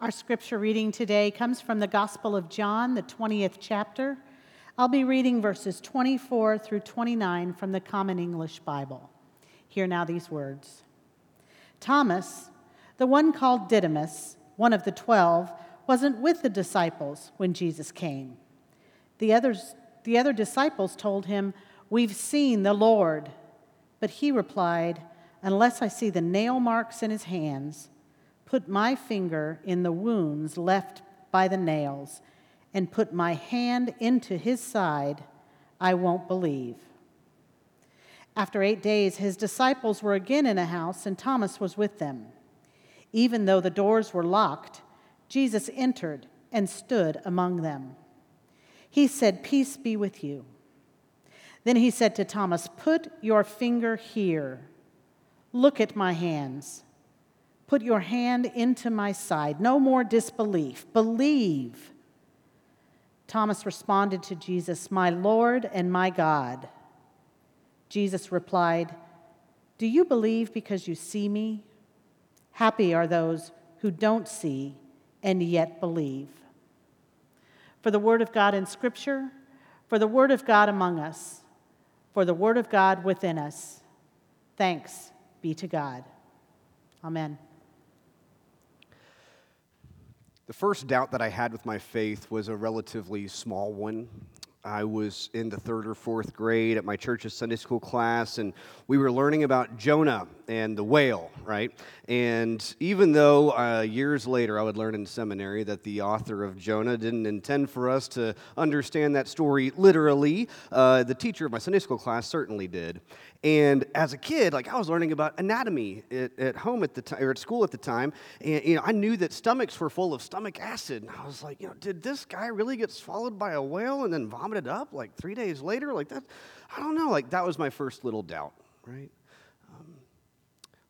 Our scripture reading today comes from the Gospel of John, the 20th chapter. I'll be reading verses 24 through 29 from the Common English Bible. Hear now these words Thomas, the one called Didymus, one of the twelve, wasn't with the disciples when Jesus came. The, others, the other disciples told him, We've seen the Lord. But he replied, Unless I see the nail marks in his hands, put my finger in the wounds left by the nails, and put my hand into his side, I won't believe. After eight days, his disciples were again in a house, and Thomas was with them. Even though the doors were locked, Jesus entered and stood among them. He said, Peace be with you. Then he said to Thomas, Put your finger here. Look at my hands. Put your hand into my side. No more disbelief. Believe. Thomas responded to Jesus, My Lord and my God. Jesus replied, Do you believe because you see me? Happy are those who don't see and yet believe. For the word of God in Scripture, for the word of God among us, for the word of God within us, thanks be to God. Amen. The first doubt that I had with my faith was a relatively small one. I was in the third or fourth grade at my church's Sunday school class, and we were learning about Jonah and the whale, right? And even though uh, years later I would learn in seminary that the author of Jonah didn't intend for us to understand that story literally, uh, the teacher of my Sunday school class certainly did. And as a kid, like I was learning about anatomy at, at home at the time or at school at the time, and you know I knew that stomachs were full of stomach acid. And I was like, you know, did this guy really get swallowed by a whale and then vomited up like three days later? Like that, I don't know. Like that was my first little doubt, right?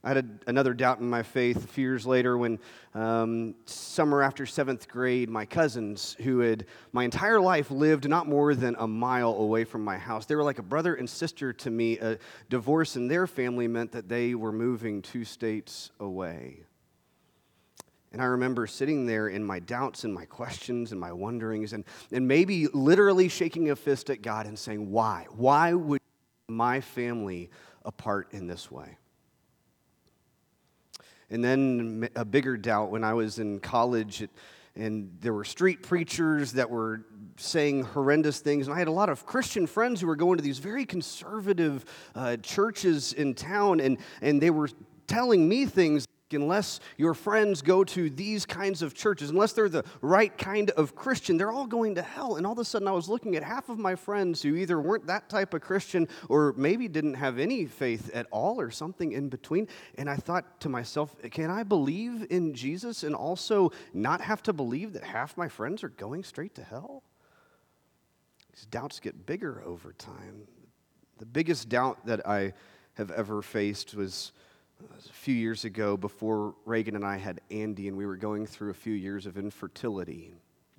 I had a, another doubt in my faith a few years later when, um, summer after seventh grade, my cousins, who had my entire life lived not more than a mile away from my house, they were like a brother and sister to me. A divorce in their family meant that they were moving two states away. And I remember sitting there in my doubts and my questions and my wonderings, and, and maybe literally shaking a fist at God and saying, Why? Why would my family apart in this way? And then a bigger doubt when I was in college, and there were street preachers that were saying horrendous things. And I had a lot of Christian friends who were going to these very conservative uh, churches in town, and, and they were telling me things unless your friends go to these kinds of churches, unless they're the right kind of Christian, they're all going to hell. And all of a sudden, I was looking at half of my friends who either weren't that type of Christian or maybe didn't have any faith at all or something in between. And I thought to myself, can I believe in Jesus and also not have to believe that half my friends are going straight to hell? These doubts get bigger over time. The biggest doubt that I have ever faced was a few years ago before Reagan and I had Andy, and we were going through a few years of infertility.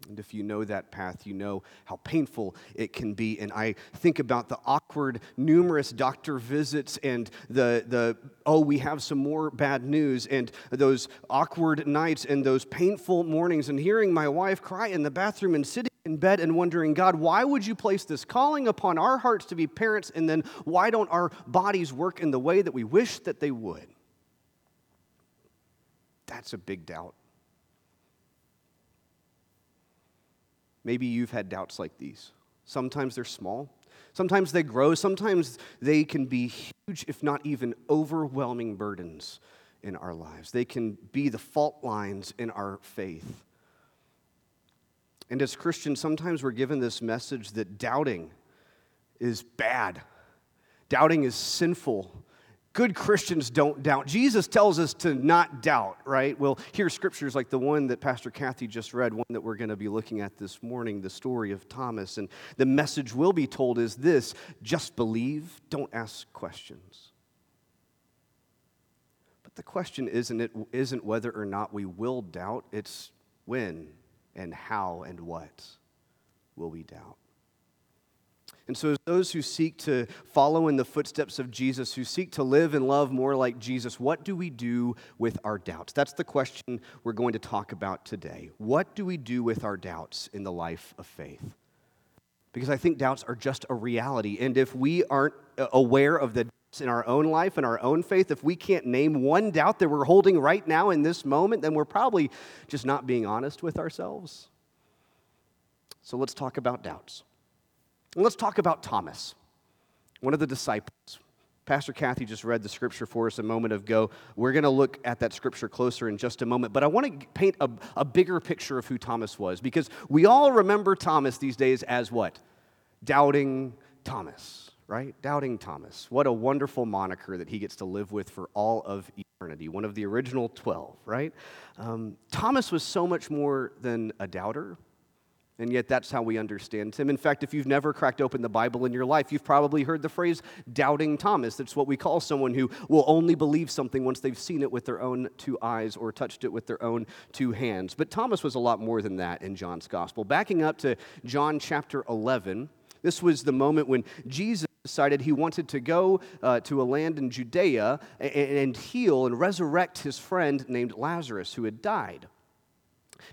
And if you know that path, you know how painful it can be. And I think about the awkward, numerous doctor visits and the, the oh, we have some more bad news, and those awkward nights and those painful mornings, and hearing my wife cry in the bathroom and sitting in bed and wondering, God, why would you place this calling upon our hearts to be parents, and then why don't our bodies work in the way that we wish that they would? That's a big doubt. Maybe you've had doubts like these. Sometimes they're small, sometimes they grow, sometimes they can be huge, if not even overwhelming burdens in our lives. They can be the fault lines in our faith. And as Christians, sometimes we're given this message that doubting is bad, doubting is sinful, Good Christians don't doubt. Jesus tells us to not doubt, right? Well, here's scriptures like the one that Pastor Kathy just read, one that we're going to be looking at this morning, the story of Thomas. And the message will be told is this just believe, don't ask questions. But the question isn't, it, isn't whether or not we will doubt, it's when and how and what will we doubt. And so, as those who seek to follow in the footsteps of Jesus, who seek to live and love more like Jesus, what do we do with our doubts? That's the question we're going to talk about today. What do we do with our doubts in the life of faith? Because I think doubts are just a reality. And if we aren't aware of the in our own life and our own faith, if we can't name one doubt that we're holding right now in this moment, then we're probably just not being honest with ourselves. So let's talk about doubts. And let's talk about Thomas, one of the disciples. Pastor Kathy just read the scripture for us a moment ago. We're going to look at that scripture closer in just a moment. But I want to paint a, a, bigger picture of who Thomas was because we all remember Thomas these days as what? Doubting Thomas, right? Doubting Thomas. What a wonderful moniker that he gets to live with for all of eternity. One of the original 12, right? Um, Thomas was so much more than a doubter. And yet, that's how we understand him. In fact, if you've never cracked open the Bible in your life, you've probably heard the phrase doubting Thomas. That's what we call someone who will only believe something once they've seen it with their own two eyes or touched it with their own two hands. But Thomas was a lot more than that in John's gospel. Backing up to John chapter 11, this was the moment when Jesus decided he wanted to go uh, to a land in Judea and, and heal and resurrect his friend named Lazarus who had died.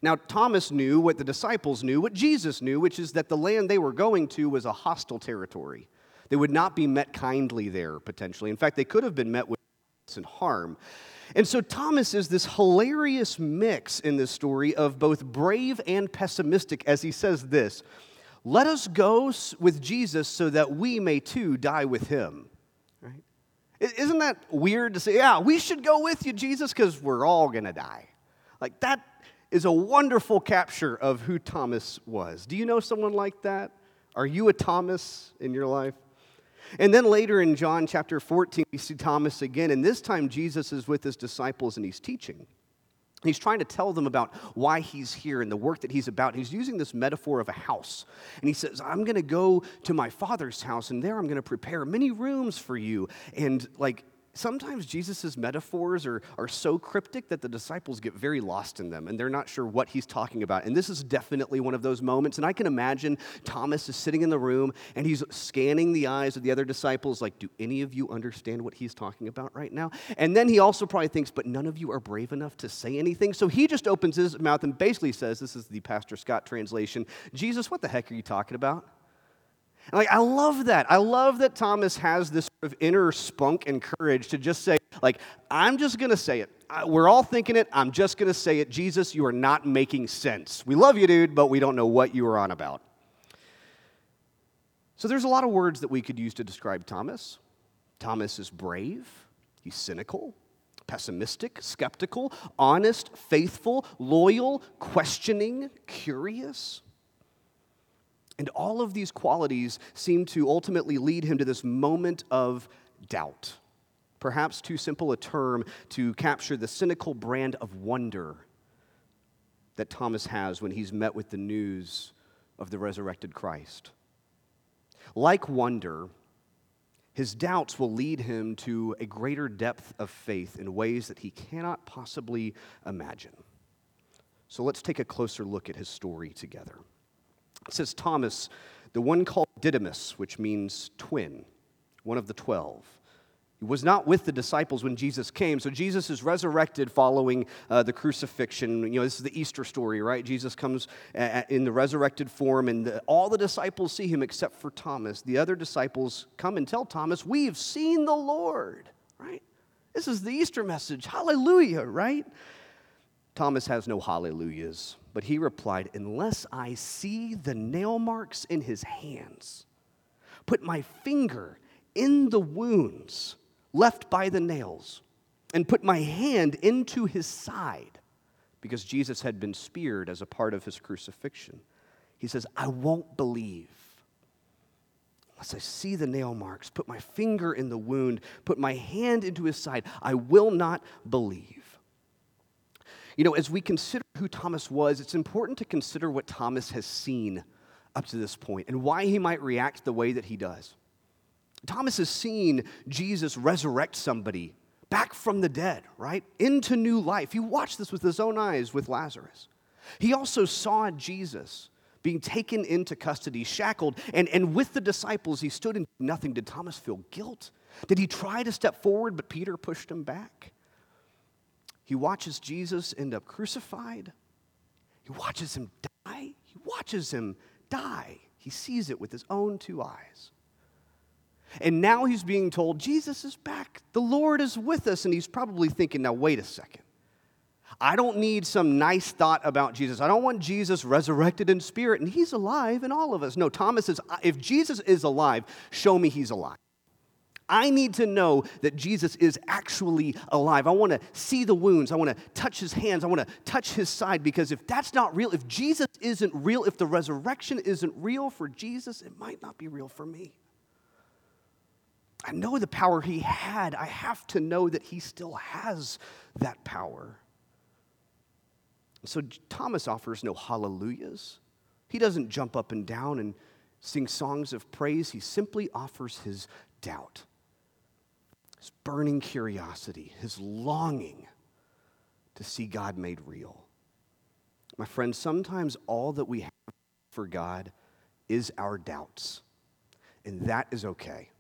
Now, Thomas knew what the disciples knew, what Jesus knew, which is that the land they were going to was a hostile territory. They would not be met kindly there, potentially. In fact, they could have been met with and harm. And so Thomas is this hilarious mix in this story of both brave and pessimistic as he says this Let us go with Jesus so that we may too die with him. Right? Isn't that weird to say, yeah, we should go with you, Jesus, because we're all going to die? Like that is a wonderful capture of who Thomas was. Do you know someone like that? Are you a Thomas in your life? And then later in John chapter 14, we see Thomas again, and this time Jesus is with his disciples and he's teaching. He's trying to tell them about why he's here and the work that he's about. He's using this metaphor of a house. And he says, I'm going to go to my father's house, and there I'm going to prepare many rooms for you. And like, sometimes Jesus' metaphors are, are so cryptic that the disciples get very lost in them and they're not sure what he's talking about. And this is definitely one of those moments. And I can imagine Thomas is sitting in the room and he's scanning the eyes of the other disciples, like, do any of you understand what he's talking about right now? And then he also probably thinks, but none of you are brave enough to say anything. So he just opens his mouth and basically says, this is the Pastor Scott translation Jesus, what the heck are you talking about? And like, I love that. I love that Thomas has this sort of inner spunk and courage to just say, like, I'm just going to say it. We're all thinking it. I'm just going to say it. Jesus, you are not making sense. We love you, dude, but we don't know what you are on about. So there's a lot of words that we could use to describe Thomas. Thomas is brave, he's cynical, pessimistic, skeptical, honest, faithful, loyal, questioning, curious. And all of these qualities seem to ultimately lead him to this moment of doubt. Perhaps too simple a term to capture the cynical brand of wonder that Thomas has when he's met with the news of the resurrected Christ. Like wonder, his doubts will lead him to a greater depth of faith in ways that he cannot possibly imagine. So let's take a closer look at his story together. It says Thomas, the one called Didymus, which means twin, one of the twelve. He was not with the disciples when Jesus came. So Jesus is resurrected following uh, the crucifixion. You know, this is the Easter story, right? Jesus comes a- in the resurrected form, and the, all the disciples see him except for Thomas. The other disciples come and tell Thomas, We've seen the Lord, right? This is the Easter message. Hallelujah, right? Thomas has no hallelujahs. But he replied, Unless I see the nail marks in his hands, put my finger in the wounds left by the nails, and put my hand into his side, because Jesus had been speared as a part of his crucifixion, he says, I won't believe. Unless I see the nail marks, put my finger in the wound, put my hand into his side, I will not believe. You know, as we consider who Thomas was, it's important to consider what Thomas has seen up to this point and why he might react the way that he does. Thomas has seen Jesus resurrect somebody back from the dead, right? Into new life. He watched this with his own eyes with Lazarus. He also saw Jesus being taken into custody, shackled, and, and with the disciples, he stood and nothing. Did Thomas feel guilt? Did he try to step forward, but Peter pushed him back? He watches Jesus end up crucified. He watches him die. He watches him die. He sees it with his own two eyes. And now he's being told, Jesus is back. The Lord is with us. And he's probably thinking, now, wait a second. I don't need some nice thought about Jesus. I don't want Jesus resurrected in spirit and he's alive in all of us. No, Thomas says, if Jesus is alive, show me he's alive. I need to know that Jesus is actually alive. I want to see the wounds. I want to touch his hands. I want to touch his side because if that's not real, if Jesus isn't real, if the resurrection isn't real for Jesus, it might not be real for me. I know the power he had. I have to know that he still has that power. So Thomas offers no hallelujahs. He doesn't jump up and down and sing songs of praise. He simply offers his doubt, his burning curiosity, his longing to see God made real. My friends, sometimes all that we have for God is our doubts, and that is okay.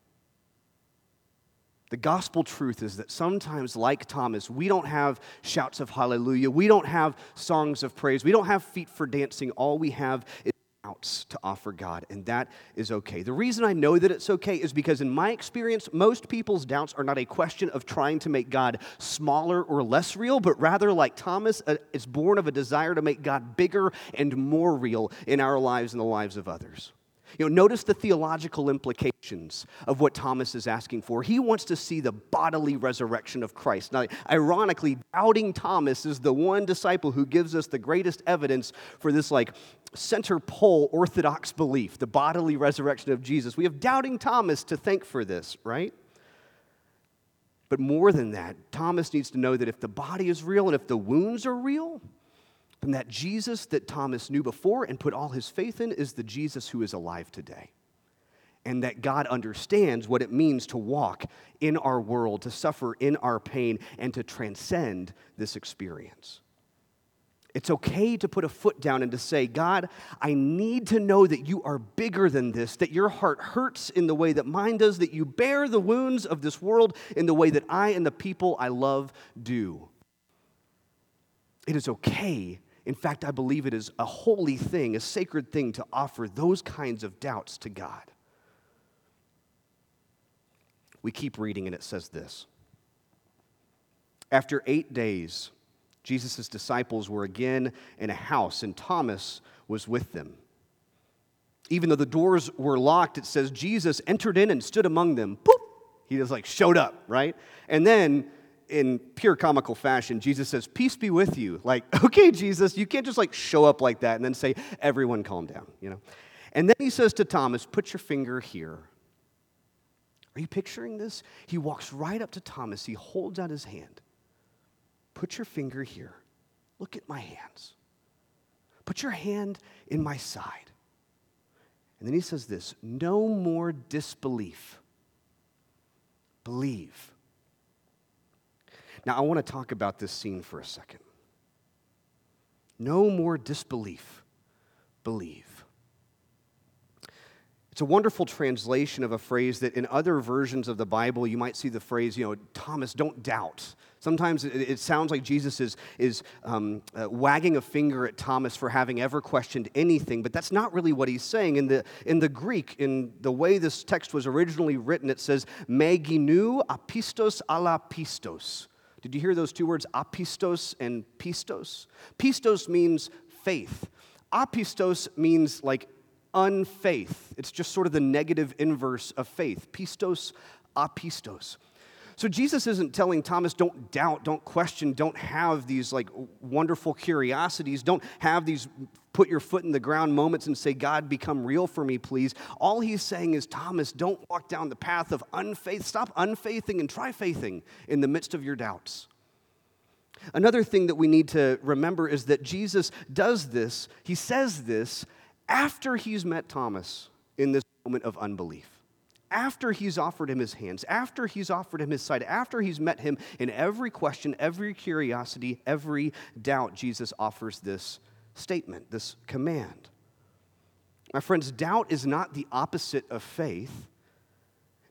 The gospel truth is that sometimes, like Thomas, we don't have shouts of hallelujah. We don't have songs of praise. We don't have feet for dancing. All we have is to offer God, and that is okay. The reason I know that it's okay is because, in my experience, most people's doubts are not a question of trying to make God smaller or less real, but rather, like Thomas, uh, it's born of a desire to make God bigger and more real in our lives and the lives of others. You know, notice the theological implications of what Thomas is asking for. He wants to see the bodily resurrection of Christ. Now, ironically, doubting Thomas is the one disciple who gives us the greatest evidence for this, like, center pole orthodox belief, the bodily resurrection of Jesus. We have doubting Thomas to thank for this, right? But more than that, Thomas needs to know that if the body is real and if the wounds are real, from that Jesus that Thomas knew before and put all his faith in is the Jesus who is alive today. And that God understands what it means to walk in our world, to suffer in our pain, and to transcend this experience. It's okay to put a foot down and to say, God, I need to know that you are bigger than this, that your heart hurts in the way that mine does, that you bear the wounds of this world in the way that I and the people I love do. It is okay in fact, I believe it is a holy thing, a sacred thing to offer those kinds of doubts to God. We keep reading, and it says this After eight days, Jesus' disciples were again in a house, and Thomas was with them. Even though the doors were locked, it says Jesus entered in and stood among them. Boop! He just like showed up, right? And then in pure comical fashion, Jesus says, Peace be with you. Like, okay, Jesus, you can't just like show up like that and then say, Everyone calm down, you know? And then he says to Thomas, Put your finger here. Are you picturing this? He walks right up to Thomas, he holds out his hand. Put your finger here. Look at my hands. Put your hand in my side. And then he says this no more disbelief. Believe. Now, I want to talk about this scene for a second. No more disbelief, believe. It's a wonderful translation of a phrase that in other versions of the Bible, you might see the phrase, you know, Thomas, don't doubt. Sometimes it, sounds like Jesus is, is um, uh, wagging a finger at Thomas for having ever questioned anything, but that's not really what he's saying. In the, in the Greek, in the way this text was originally written, it says, Meginu apistos ala pistos. Did you hear those two words, apistos and pistos? Pistos means faith. Apistos means like unfaith. It's just sort of the negative inverse of faith. Pistos, apistos. So Jesus isn't telling Thomas, don't doubt, don't question, don't have these like wonderful curiosities, don't have these put your foot in the ground moments and say, God, become real for me, please. All he's saying is, Thomas, don't walk down the path of unfaith. Stop unfaithing and try faithing in the midst of your doubts. Another thing that we need to remember is that Jesus does this, he says this after he's met Thomas in this moment of unbelief after he's offered him his hands, after he's offered him his side, after he's met him in every question, every curiosity, every doubt, Jesus offers this statement, this command. My friends, doubt is not the opposite of faith.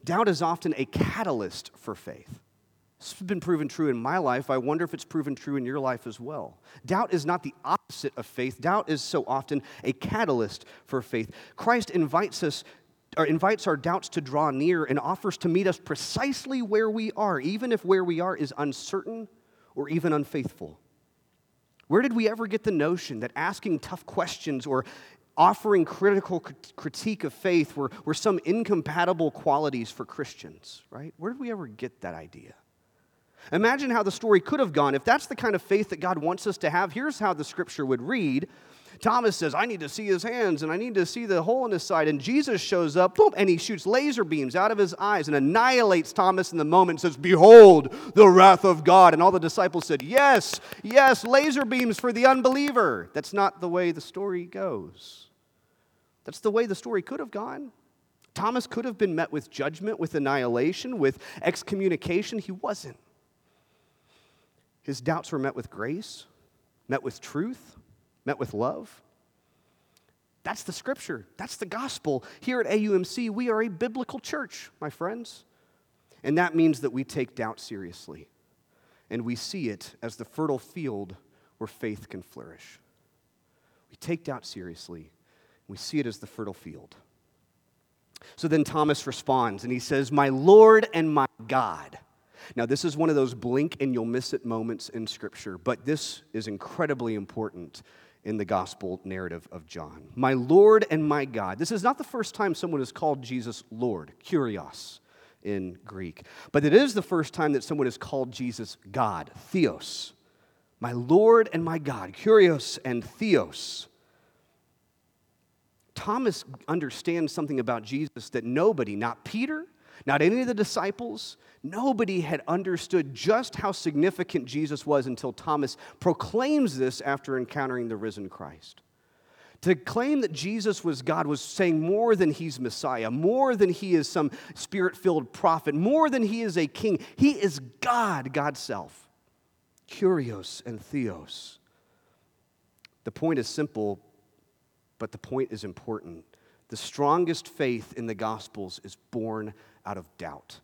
Doubt is often a catalyst for faith. This has been proven true in my life. I wonder if it's proven true in your life as well. Doubt is not the opposite of faith. Doubt is so often a catalyst for faith. Christ invites us or invites our doubts to draw near and offers to meet us precisely where we are, even if where we are is uncertain or even unfaithful. Where did we ever get the notion that asking tough questions or offering critical critique of faith were, were some incompatible qualities for Christians, right? Where did we ever get that idea? Imagine how the story could have gone. If that's the kind of faith that God wants us to have, here's how the scripture would read. Thomas says, I need to see his hands and I need to see the hole in his side. And Jesus shows up, boom, and he shoots laser beams out of his eyes and annihilates Thomas in the moment and says, Behold, the wrath of God. And all the disciples said, Yes, yes, laser beams for the unbeliever. That's not the way the story goes. That's the way the story could have gone. Thomas could have been met with judgment, with annihilation, with excommunication. He wasn't. His doubts were met with grace, met with truth, met with love. That's the scripture. That's the gospel. Here at AUMC, we are a biblical church, my friends. And that means that we take doubt seriously and we see it as the fertile field where faith can flourish. We take doubt seriously we see it as the fertile field. So then Thomas responds and he says, My Lord and my God. Now, this is one of those blink and you'll miss it moments in Scripture, but this is incredibly important in the gospel narrative of John. My Lord and my God. This is not the first time someone has called Jesus Lord, Kyrios in Greek, but it is the first time that someone has called Jesus God, Theos. My Lord and my God, Kyrios and Theos. Thomas understands something about Jesus that nobody, not Peter, not any of the disciples, nobody had understood just how significant Jesus was until Thomas proclaims this after encountering the risen Christ. To claim that Jesus was God was saying more than he's Messiah, more than he is some spirit filled prophet, more than he is a king. He is God, God's self. Kyrios and Theos. The point is simple but the point is important. The strongest faith in the Gospels is born out of doubt.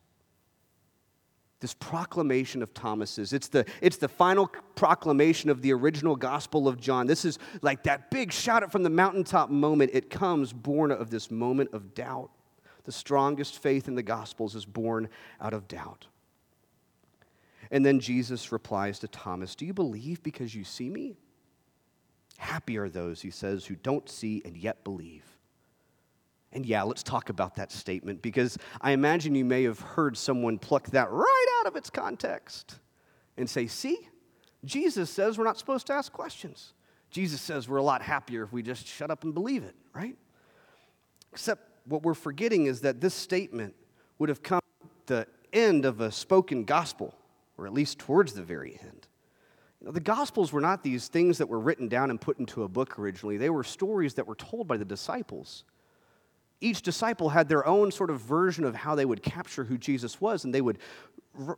This proclamation of Thomas's, it's the, it's the final proclamation of the original Gospel of John. This is like that big shout it from the mountaintop moment. It comes born of this moment of doubt. The strongest faith in the Gospels is born out of doubt. And then Jesus replies to Thomas, Do you believe because you see me? Happy are those, he says, who don't see and yet believe. And yeah, let's talk about that statement because I imagine you may have heard someone pluck that right out of its context and say, See, Jesus says we're not supposed to ask questions. Jesus says we're a lot happier if we just shut up and believe it, right? Except what we're forgetting is that this statement would have come at the end of a spoken gospel, or at least towards the very end. You know, the Gospels were not these things that were written down and put into a book originally, they were stories that were told by the disciples. Each disciple had their own sort of version of how they would capture who Jesus was, and they would,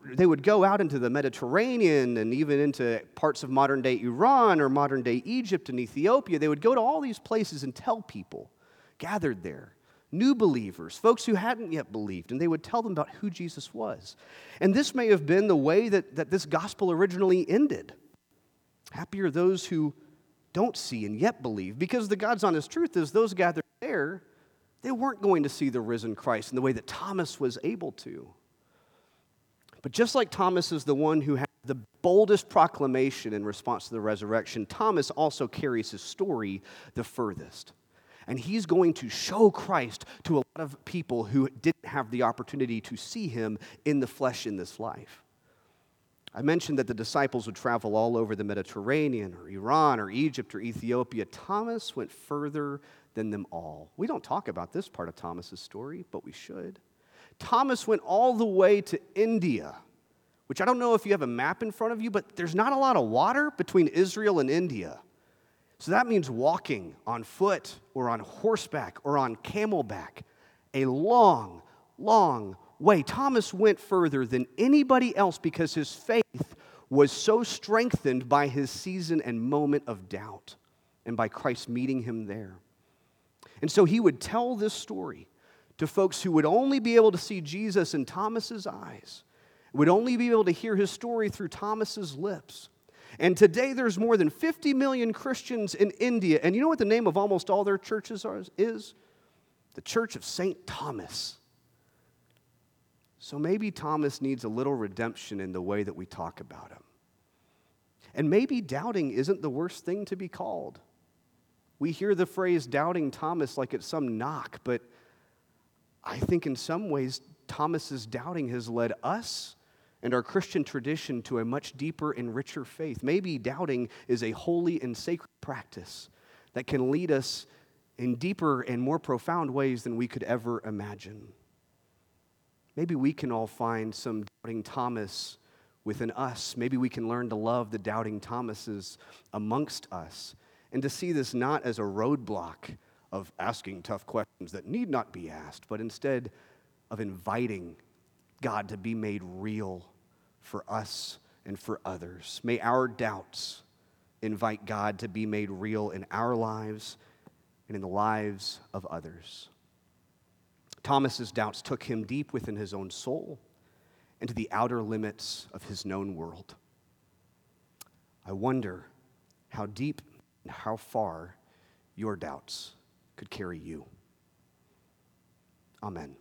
they would go out into the Mediterranean and even into parts of modern day Iran or modern day Egypt and Ethiopia. They would go to all these places and tell people gathered there new believers, folks who hadn't yet believed, and they would tell them about who Jesus was. And this may have been the way that, that this gospel originally ended. Happy are those who don't see and yet believe, because the God's honest truth is those gathered there, they weren't going to see the risen Christ in the way that Thomas was able to. But just like Thomas is the one who had the boldest proclamation in response to the resurrection, Thomas also carries his story the furthest. And he's going to show Christ to a lot of people who didn't have the opportunity to see him in the flesh in this life. I mentioned that the disciples would travel all over the Mediterranean or Iran or Egypt or Ethiopia. Thomas went further than them all. We don't talk about this part of Thomas's story, but we should. Thomas went all the way to India, which I don't know if you have a map in front of you, but there's not a lot of water between Israel and India. So that means walking on foot or on horseback or on camelback. A long, long way. Thomas went further than anybody else because his faith was so strengthened by his season and moment of doubt and by Christ meeting him there. And so he would tell this story to folks who would only be able to see Jesus in Thomas's eyes, would only be able to hear his story through Thomas's lips. And today there's more than 50 million Christians in India. And you know what the name of almost all their churches are, is? The Church of St. Thomas. So maybe Thomas needs a little redemption in the way that we talk about him. And maybe doubting isn't the worst thing to be called. We hear the phrase doubting Thomas like it's some knock, but I think in some ways, Thomas's doubting has led us and our Christian tradition to a much deeper and richer faith. Maybe doubting is a holy and sacred practice that can lead us in deeper and more profound ways than we could ever imagine. Maybe we can all find some doubting Thomas within us. Maybe we can learn to love the doubting Thomases amongst us and to see this not as a roadblock of asking tough questions that need not be asked, but instead of inviting God to be made real for us and for others. May our doubts invite God to be made real in our lives and in the lives of others. Thomas's doubts took him deep within his own soul and to the outer limits of his known world. I wonder how deep how far your doubts could carry you. Amen.